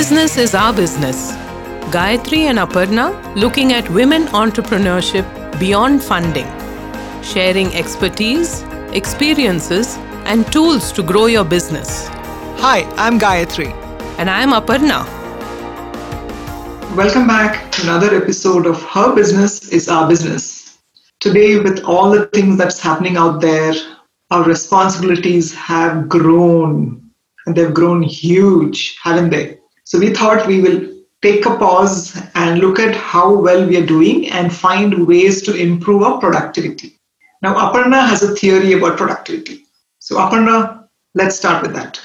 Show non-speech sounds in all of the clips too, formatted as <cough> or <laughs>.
business is our business. Gayatri and Aparna looking at women entrepreneurship beyond funding, sharing expertise, experiences, and tools to grow your business. Hi, I'm Gayatri. And I'm Aparna. Welcome back to another episode of Her Business is Our Business. Today, with all the things that's happening out there, our responsibilities have grown and they've grown huge, haven't they? So we thought we will take a pause and look at how well we are doing and find ways to improve our productivity. Now, Aparna has a theory about productivity. So, Aparna, let's start with that.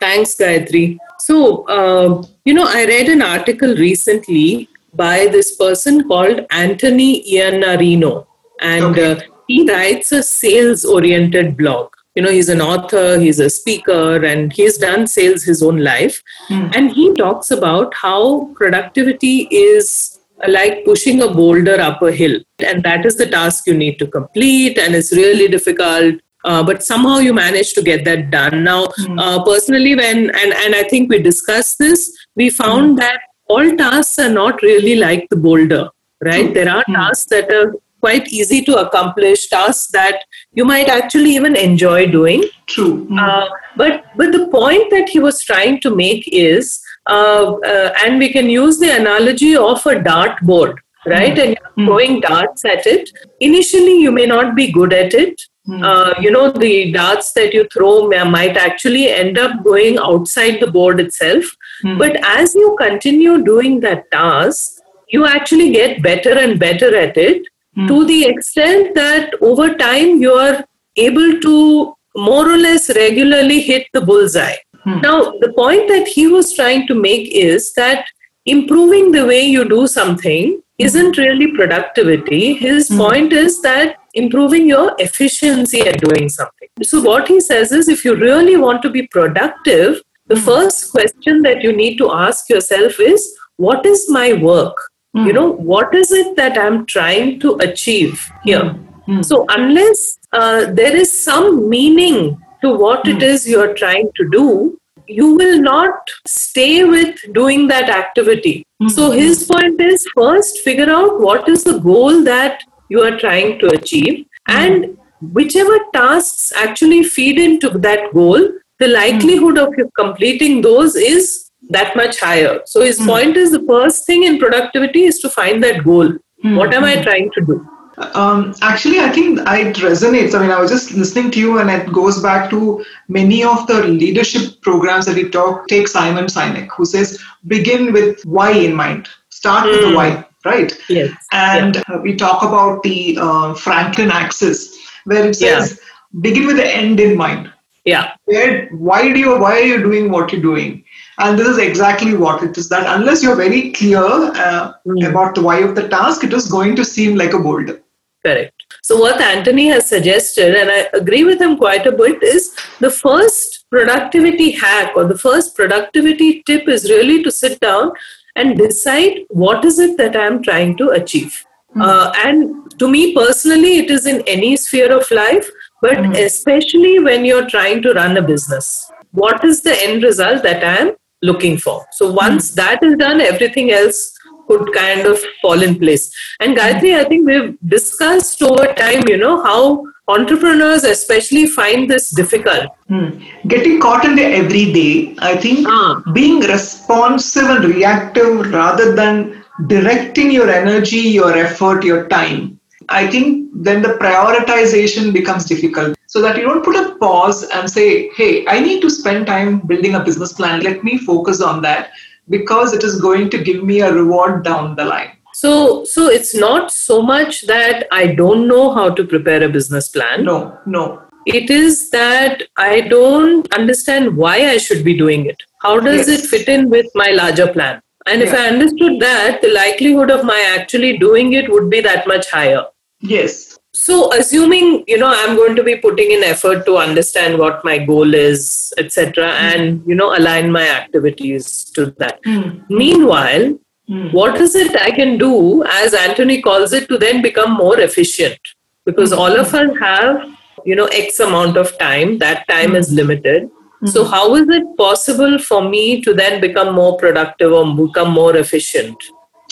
Thanks, Gayatri. So, uh, you know, I read an article recently by this person called Anthony Iannarino, and okay. uh, he writes a sales oriented blog you know he's an author he's a speaker and he's done sales his own life mm. and he talks about how productivity is like pushing a boulder up a hill and that is the task you need to complete and it's really difficult uh, but somehow you manage to get that done now mm. uh, personally when and, and i think we discussed this we found mm. that all tasks are not really like the boulder right there are hmm. tasks that are quite easy to accomplish tasks that you might actually even enjoy doing true mm. uh, but but the point that he was trying to make is uh, uh, and we can use the analogy of a dart board right mm. and you're mm. throwing darts at it initially you may not be good at it mm. uh, you know the darts that you throw may, might actually end up going outside the board itself mm. but as you continue doing that task you actually get better and better at it mm. to the extent that over time you are able to more or less regularly hit the bullseye. Mm. Now, the point that he was trying to make is that improving the way you do something isn't really productivity. His mm. point is that improving your efficiency at doing something. So, what he says is if you really want to be productive, the mm. first question that you need to ask yourself is what is my work? Mm. You know, what is it that I'm trying to achieve here? Mm. So, unless uh, there is some meaning to what it is you're trying to do, you will not stay with doing that activity. So, his point is first figure out what is the goal that you are trying to achieve, and whichever tasks actually feed into that goal, the likelihood of you completing those is that much higher. So his mm. point is the first thing in productivity is to find that goal. Mm. What am I trying to do? Um, actually, I think it resonates. I mean, I was just listening to you, and it goes back to many of the leadership programs that we talk. Take Simon Sinek, who says, begin with why in mind. Start mm. with the hmm. why, right? Yes. And yeah. we talk about the uh, Franklin axis, where it says, yeah. begin with the end in mind. Yeah. Where, why do you? Why are you doing what you're doing? And this is exactly what it is that unless you're very clear uh, mm. about the why of the task, it is going to seem like a boulder. Correct. So, what Anthony has suggested, and I agree with him quite a bit, is the first productivity hack or the first productivity tip is really to sit down and decide what is it that I'm trying to achieve. Mm. Uh, and to me personally, it is in any sphere of life, but mm. especially when you're trying to run a business. What is the end result that I'm looking for. So once mm. that is done, everything else could kind of fall in place. And Gayatri, I think we've discussed over time, you know, how entrepreneurs especially find this difficult. Hmm. Getting caught in the everyday, I think ah. being responsive and reactive rather than directing your energy, your effort, your time. I think then the prioritization becomes difficult so that you don't put a pause and say, hey, I need to spend time building a business plan. Let me focus on that because it is going to give me a reward down the line. So, so it's not so much that I don't know how to prepare a business plan. No, no. It is that I don't understand why I should be doing it. How does yes. it fit in with my larger plan? And yeah. if I understood that, the likelihood of my actually doing it would be that much higher. Yes. So, assuming you know I'm going to be putting in effort to understand what my goal is, etc., mm. and you know align my activities to that. Mm. Meanwhile, mm. what is it I can do, as Anthony calls it, to then become more efficient? Because all of us have you know X amount of time. That time is limited. So, how is it possible for me to then become more productive or become more efficient?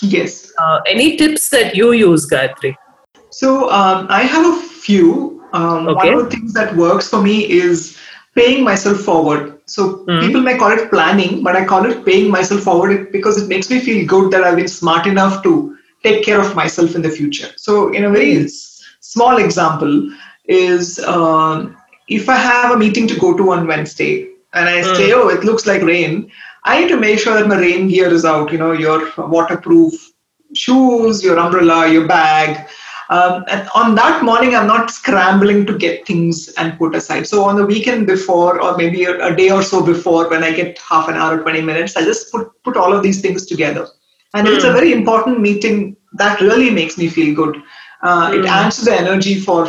Yes. Uh, any tips that you use, Gayatri? So, um, I have a few. Um, Okay. One of the things that works for me is paying myself forward. So, Mhm. people may call it planning, but I call it paying myself forward because it makes me feel good that I've been smart enough to take care of myself in the future. So, in a very s- small example, is um, if I have a meeting to go to on Wednesday and I say, oh, it looks like rain, I need to make sure that my rain gear is out, you know, your waterproof shoes, your umbrella, your bag. Um, and on that morning, I'm not scrambling to get things and put aside. So on the weekend before, or maybe a, a day or so before, when I get half an hour or 20 minutes, I just put, put all of these things together. And if it's a very important meeting, that really makes me feel good. Uh, It adds to the energy for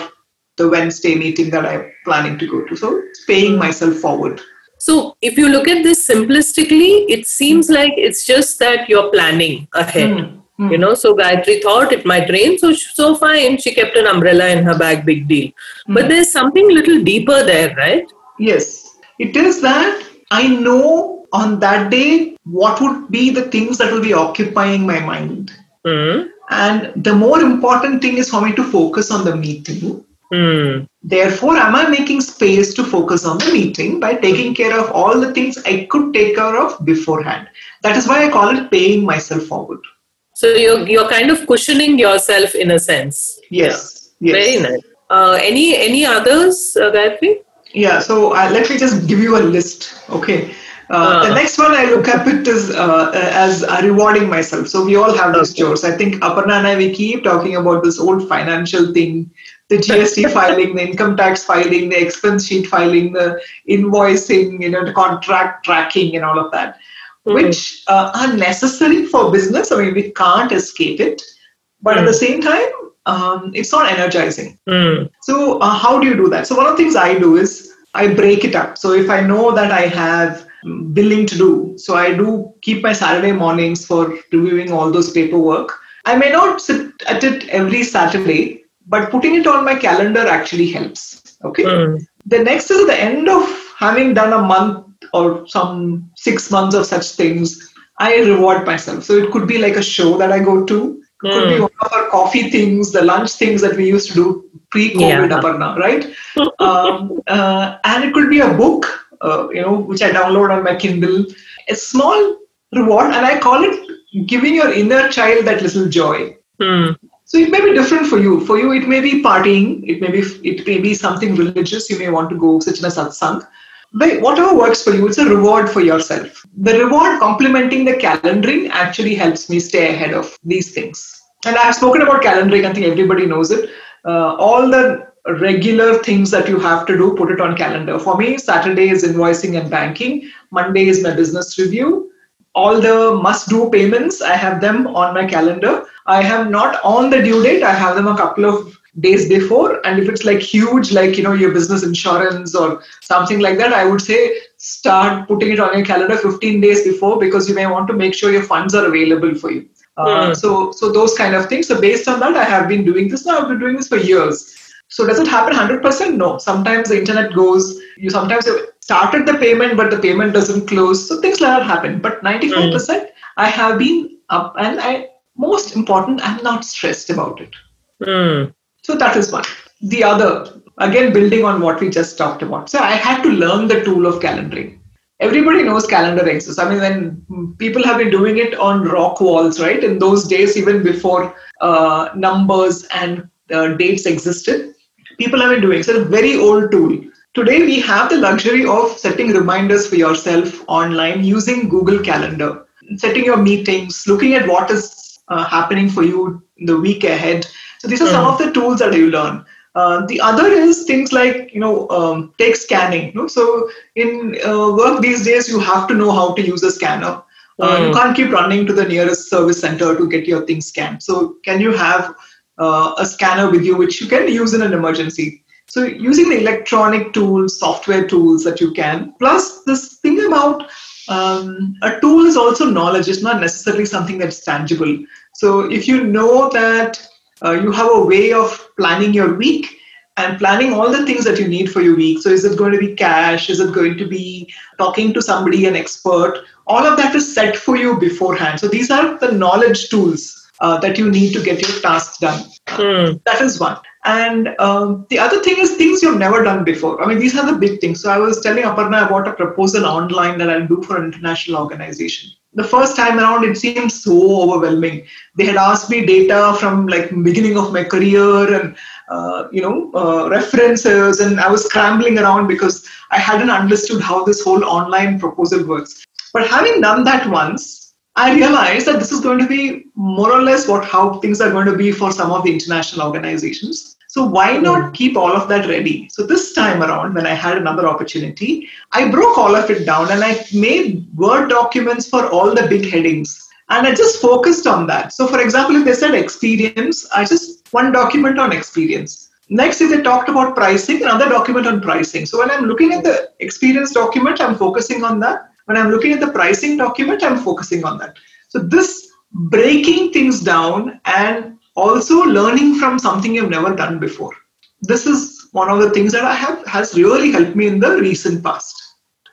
the Wednesday meeting that I'm planning to go to. So it's paying myself forward. So, if you look at this simplistically, it seems like it's just that you're planning ahead. You know, so Gayatri thought it might rain, so so fine. She kept an umbrella in her bag, big deal. But there's something little deeper there, right? Yes, it is that I know on that day what would be the things that will be occupying my mind. Hmm. And the more important thing is for me to focus on the meeting. Hmm. Therefore, am I making space to focus on the meeting by taking care of all the things I could take care of beforehand? That is why I call it paying myself forward. So you're you're kind of cushioning yourself in a sense. Yes. yes. Very nice. Uh, any any others, uh, Gayatri? Yeah, so uh, let me just give you a list. Okay. Uh, the Uh. next one I look at it is uh, as uh, rewarding myself. So we all have these Okay. chores. I think Aparna and I we keep talking about this old financial thing, the GST <laughs> filing, the income tax filing, the expense sheet filing, the invoicing, you know, the contract tracking, and all of that, Mhm. which uh, are necessary for business. I mean, we can't escape it, but at the same time, um, it's not energizing. Hmm. So, uh, how do you do that? So, one of the things I do is I break it up. So, if I know that I have mm, billing to do, so I do keep my Saturday mornings for reviewing all those paperwork. I may not sit at it every Saturday, but putting it on my calendar actually helps. Okay. Hmm. The next is at the end of having done a month or some six months of such things, I reward myself. So it could be like a show that I go to, it could be Mm. one of our coffee things, the lunch things that we used to do pre-COVID, Yeah. Aparna, right? <laughs> um, uh, and it could be a book, uh, you know, which I download on my Kindle. A small reward, and I call it giving your inner child that little joy. Hmm. So it may be different for you. For you, it may be partying. It may be it may be something religious. You may want to go sit in a satsang. But whatever works for you, it's a reward for yourself. The reward complementing the calendaring actually helps me stay ahead of these things. And I've spoken about calendaring. I think everybody knows it. Uh, all the regular things that you have to do, put it on calendar. For me, Saturday is invoicing and banking. Monday is my business review all the must do payments i have them on my calendar i have not on the due date i have them a couple of days before. And if it's like huge like you know your business insurance or something like that i would say start putting it on your calendar 15 days before because you may want to make sure your funds are available for you. Uh, Hmm. so so those kind of things. So based on that i have been doing this now. I've been doing this for years. So does it happen 100% no. Sometimes the internet goes you sometimes started the payment but the payment doesn't close. So things like that happen. But 95% i have been up and i most important i'm not stressed about it. Hmm. So that is one. The other again building on what we just talked about. So i had to learn the tool of calendaring. Everybody knows calendar exists i mean when people have been doing it on rock walls right? In those days even before uh, numbers and uh, dates existed people have been doing so it's a very old tool. Today we have the luxury of setting reminders for yourself online using google calendar. Setting your meetings looking at what is uh, happening for you the week ahead so these are some of the tools that you learn uh, the other is things like you know um, take scanning. You know? So in uh, work these days, you have to know how to use a scanner. Uh, You Mm. can't keep running to the nearest service center to get your things scanned. So can you have uh, a scanner with you, which you can use in an emergency? So using the electronic tools, software tools that you can. Plus this thing about um, a tool is also knowledge. It's not necessarily something that's tangible. So if you know that uh, you have a way of planning your week and planning all the things that you need for your week. So, is it going to be cash? Is it going to be talking to somebody, an expert? All of that is set for you beforehand. So, these are the knowledge tools uh, that you need to get your tasks done. Mm. That is one. And um, the other thing is things you've never done before. I mean, these are the big things. So I was telling Aparna about a proposal online that I'll do for an international organization. The first time around, it seemed so overwhelming. They had asked me data from like beginning of my career and uh, you know uh, references, and I was scrambling around because I hadn't understood how this whole online proposal works. But having done that once, I realized that this is going to be more or less what how things are going to be for some of the international organizations. So why not hmm. keep all of that ready? So this time around, when I had another opportunity, I broke all of it down and I made Word documents for all the big headings. And I just focused on that. So for example, if they said experience, I just one document on experience. Next, if they talked about pricing, another document on pricing. So when I'm looking at the experience document, I'm focusing on that. When I'm looking at the pricing document, I'm focusing on that. So this breaking things down and also learning from something you've never done before. This is one of the things that I have has really helped me in the recent past.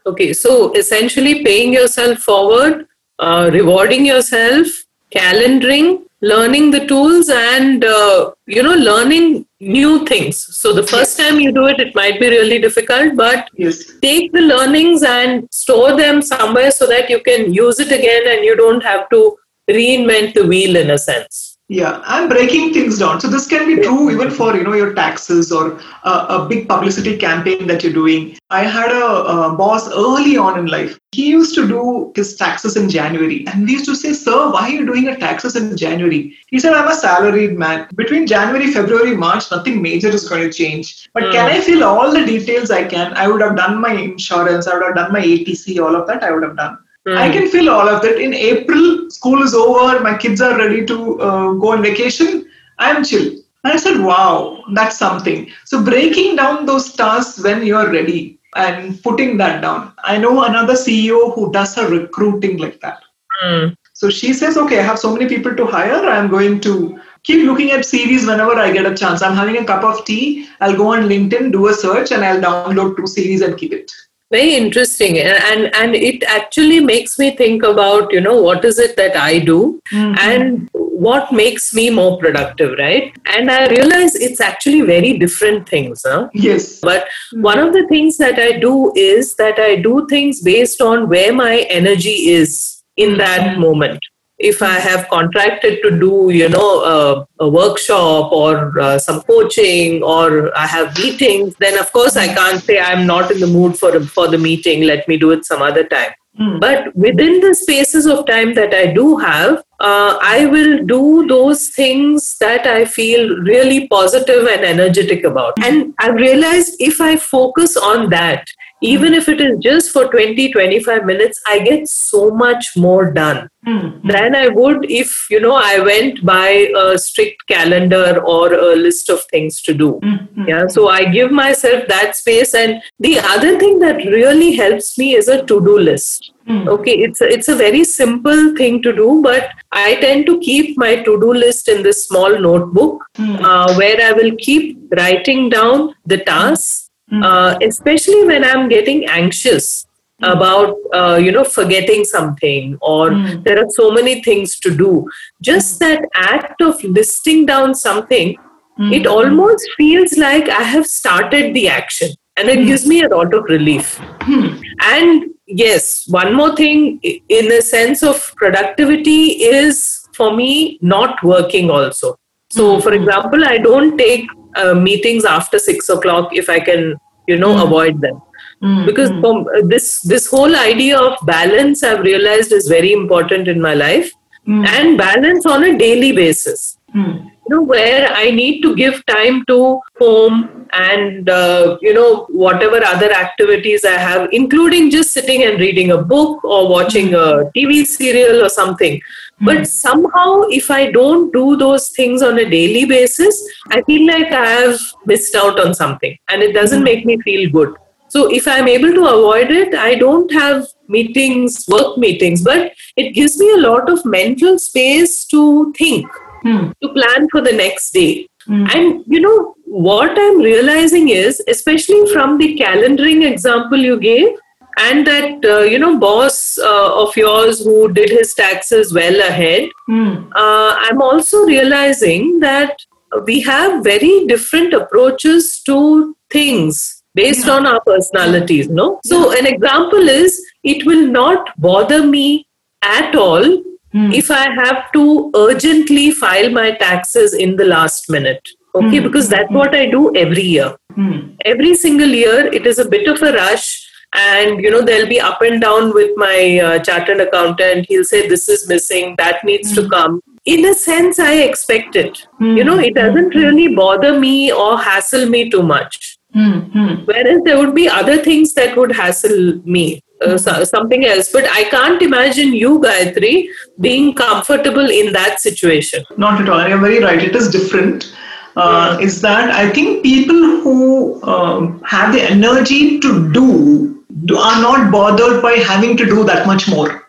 Okay, so essentially paying yourself forward, uh, rewarding yourself, calendaring, learning the tools, and uh, you know learning new things. So the first time you do it, it might be really difficult, but yes. take the learnings and store them somewhere so that you can use it again and you don't have to reinvent the wheel in a sense yeah i'm breaking things down. So this can be true even for you know your taxes or a, a big publicity campaign that you're doing. I had a, a, boss early on in life. He used to do his taxes in january and we used to say sir why are you doing your taxes in january? He said i'm a salaried man. Between january february march nothing major is going to change. But mm. can i fill all the details i can? I would have done my insurance. I would have done my 80C all of that i would have done Mm. I can feel all of that. In April, school is over, my kids are ready to uh, go on vacation. I am chill. And I said, wow, that's something. So breaking down those tasks when you're ready and putting that down. I know another CEO who does her recruiting like that. Mm. So she says, okay, I have so many people to hire. I'm going to keep looking at CVs whenever I get a chance. I'm having a cup of tea. I'll go on LinkedIn, do a search, and I'll download two CVs and keep it very interesting and and it actually makes me think about you know what is it that i do mm-hmm. and what makes me more productive right and i realize it's actually very different things huh? yes but mm-hmm. one of the things that i do is that i do things based on where my energy is in that mm-hmm. moment if I have contracted to do, you know, a, a workshop or uh, some coaching or I have meetings, then of course I can't say I'm not in the mood for for the meeting. Let me do it some other time. Mm. But within the spaces of time that I do have, uh, I will do those things that I feel really positive and energetic about. And I've realized if I focus on that, even if it is just for 20 25 minutes i get so much more done mm-hmm. than i would if you know i went by a strict calendar or a list of things to do mm-hmm. yeah so i give myself that space and the other thing that really helps me is a to do list mm-hmm. okay it's a, it's a very simple thing to do but i tend to keep my to do list in this small notebook uh, where i will keep writing down the tasks mm. uh, especially when I'm getting anxious mm. about uh, you know forgetting something or mm. there are so many things to do. Just hmm. that act of listing down something, hmm. it almost feels like I have started the action, and it hmm. gives me a lot of relief. And yes, one more thing in a sense of productivity is for me not working also. So, for example, I don't take uh, meetings after six o'clock if I can, you know, mm. avoid them. Mm. Because um, this this whole idea of balance, I've realized, is very important in my life, mm. and balance on a daily basis. You know, where I need to give time to home and uh, you know whatever other activities I have, including just sitting and reading a book or watching a TV serial or something but somehow, if I don't do those things on a daily basis, I feel like I have missed out on something and it doesn't make me feel good. So, if I'm able to avoid it, I don't have meetings, work meetings, but it gives me a lot of mental space to think, hmm. to plan for the next day. Mm. And you know, what I'm realizing is, especially from the calendaring example you gave, and that uh, you know boss uh, of yours who did his taxes well ahead, Mm. uh, I'm also realizing that we have very different approaches to things based Yeah. on our personalities. No, so an example is it will not bother me at all Mm. if I have to urgently file my taxes in the last minute. Okay, Mm. because that's what I do every year. Mm. Every single year, it is a bit of a rush, and you know, there'll be up and down with my uh, chartered accountant. He'll say, This is missing, that needs to come. In a sense, I expect it. You know, it doesn't really bother me or hassle me too much. Mm. Mm. Whereas there would be other things that would hassle me, uh, so- something else. But I can't imagine you, Gayatri, being comfortable in that situation. Not at all. You're very right. It is different. Uh, is that I think people who um, have the energy to do are not bothered by having to do that much more.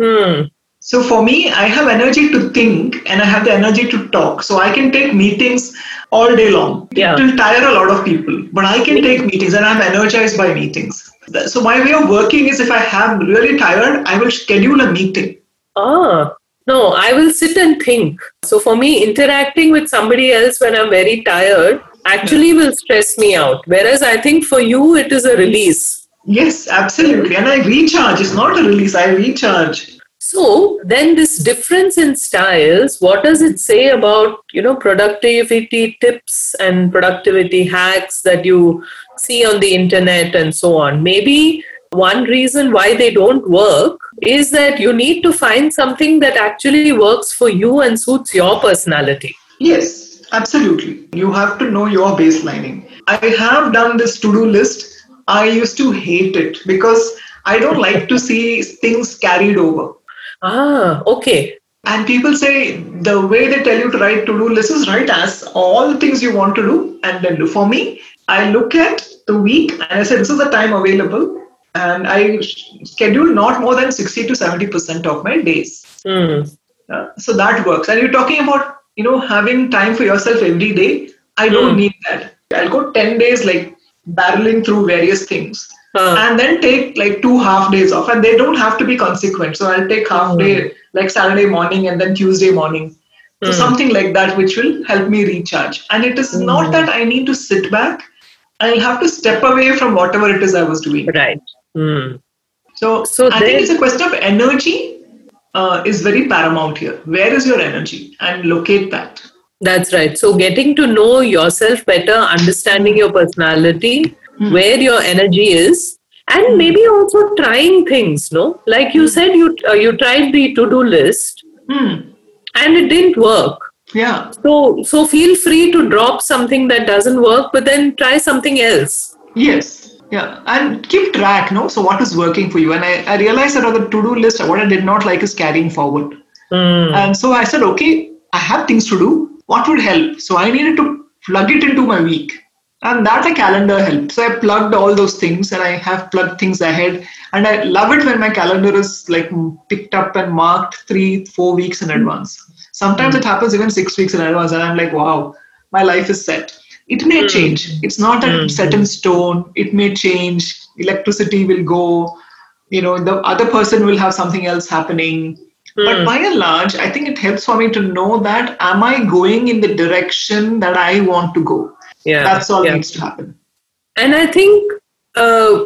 Hmm. So for me, I have energy to think and I have the energy to talk. So I can take meetings all day long. Yeah. It will tire a lot of people, but I can take meetings and I'm energized by meetings. So my way of working is if I have really tired, I will schedule a meeting. Ah, no, I will sit and think. So for me, interacting with somebody else when I'm very tired actually will stress me out. Whereas I think for you, it is a release. Yes, absolutely. And I recharge. It's not a release. I recharge. So then this difference in styles, what does it say about, you know, productivity tips and productivity hacks that you see on the internet and so on? Maybe one reason why they don't work is that you need to find something that actually works for you and suits your personality. Yes, absolutely. You have to know your baselining. I have done this to do list. I used to hate it because I don't like to see things carried over. Ah, okay. And people say the way they tell you to write to do list is write as all the things you want to do and then do. For me, I look at the week and I say this is the time available and I schedule not more than 60 to 70% of my days. Hmm. Uh, so that works. And you're talking about, you know, having time for yourself every day. I don't Hmm. need that. I'll go 10 days like barreling through various things Ah. and then take like two half days off. And they don't have to be consequent. So I'll take half Hmm. day like Saturday morning and then Tuesday morning. So Hmm. something like that which will help me recharge. And it is not that I need to sit back. I'll have to step away from whatever it is I was doing. Right. Hmm. So, So I think it's a question of energy uh, is very paramount here. Where is your energy? And locate that. That's right. So, getting to know yourself better, understanding your personality, where your energy is, and maybe also trying things. No, like you said, you uh, you tried the to do list Hmm. and it didn't work. Yeah. So, so feel free to drop something that doesn't work, but then try something else. Yes. Yeah. And keep track, no? So what is working for you? And I, I realized that on the to-do list, what I did not like is carrying forward. Hmm. And so I said, okay, I have things to do. What would help? So I needed to plug it into my week. And that a calendar helped. So I plugged all those things and I have plugged things ahead. And I love it when my calendar is like picked up and marked three, four weeks in advance. Sometimes it happens even six weeks in advance. And I'm like, wow, my life is set. It may hmm. change. It's not that hmm. it's set in stone. It may change. Electricity will go. You know, the other person will have something else happening. But by and large, I think it helps for me to know that am I going in the direction that I want to go? Yeah. That's all yeah. needs to happen. And I think uh,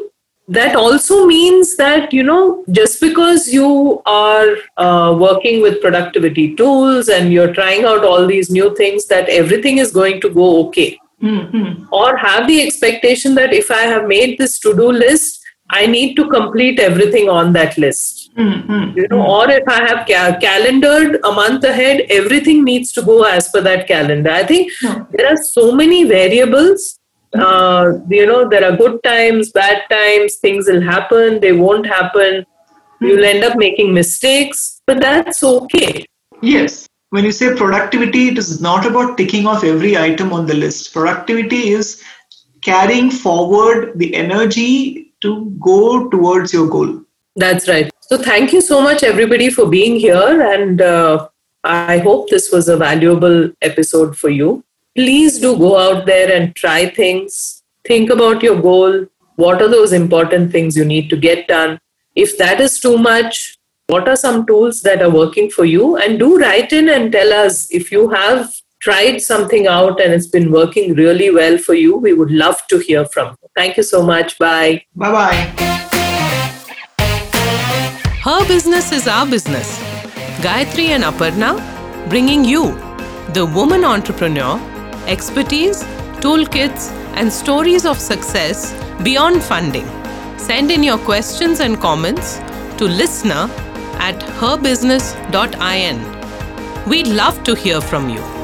that also means that, you know, just because you are uh, working with productivity tools and you're trying out all these new things, that everything is going to go okay. Mm-hmm. Or have the expectation that if I have made this to do list, I need to complete everything on that list. Mm-hmm. You know, or if I have ca- calendared a month ahead, everything needs to go as per that calendar. I think Yeah. there are so many variables. Uh, you know, there are good times, bad times, things will happen, they won't happen. You'll end up making mistakes, but that's okay. Yes. When you say productivity, it is not about ticking off every item on the list. Productivity is carrying forward the energy to go towards your goal. That's right. So, thank you so much, everybody, for being here. And uh, I hope this was a valuable episode for you. please do go out there and try things. Think about your goal. What are those important things you need to get done? If that is too much, what are some tools that are working for you? And do write in and tell us if you have tried something out and it's been working really well for you. We would love to hear from you. Thank you so much. Bye. Bye bye. Her business is our business. Gayatri and Aparna bringing you, the woman entrepreneur, expertise, toolkits, and stories of success beyond funding. Send in your questions and comments to listener at herbusiness.in. We'd love to hear from you.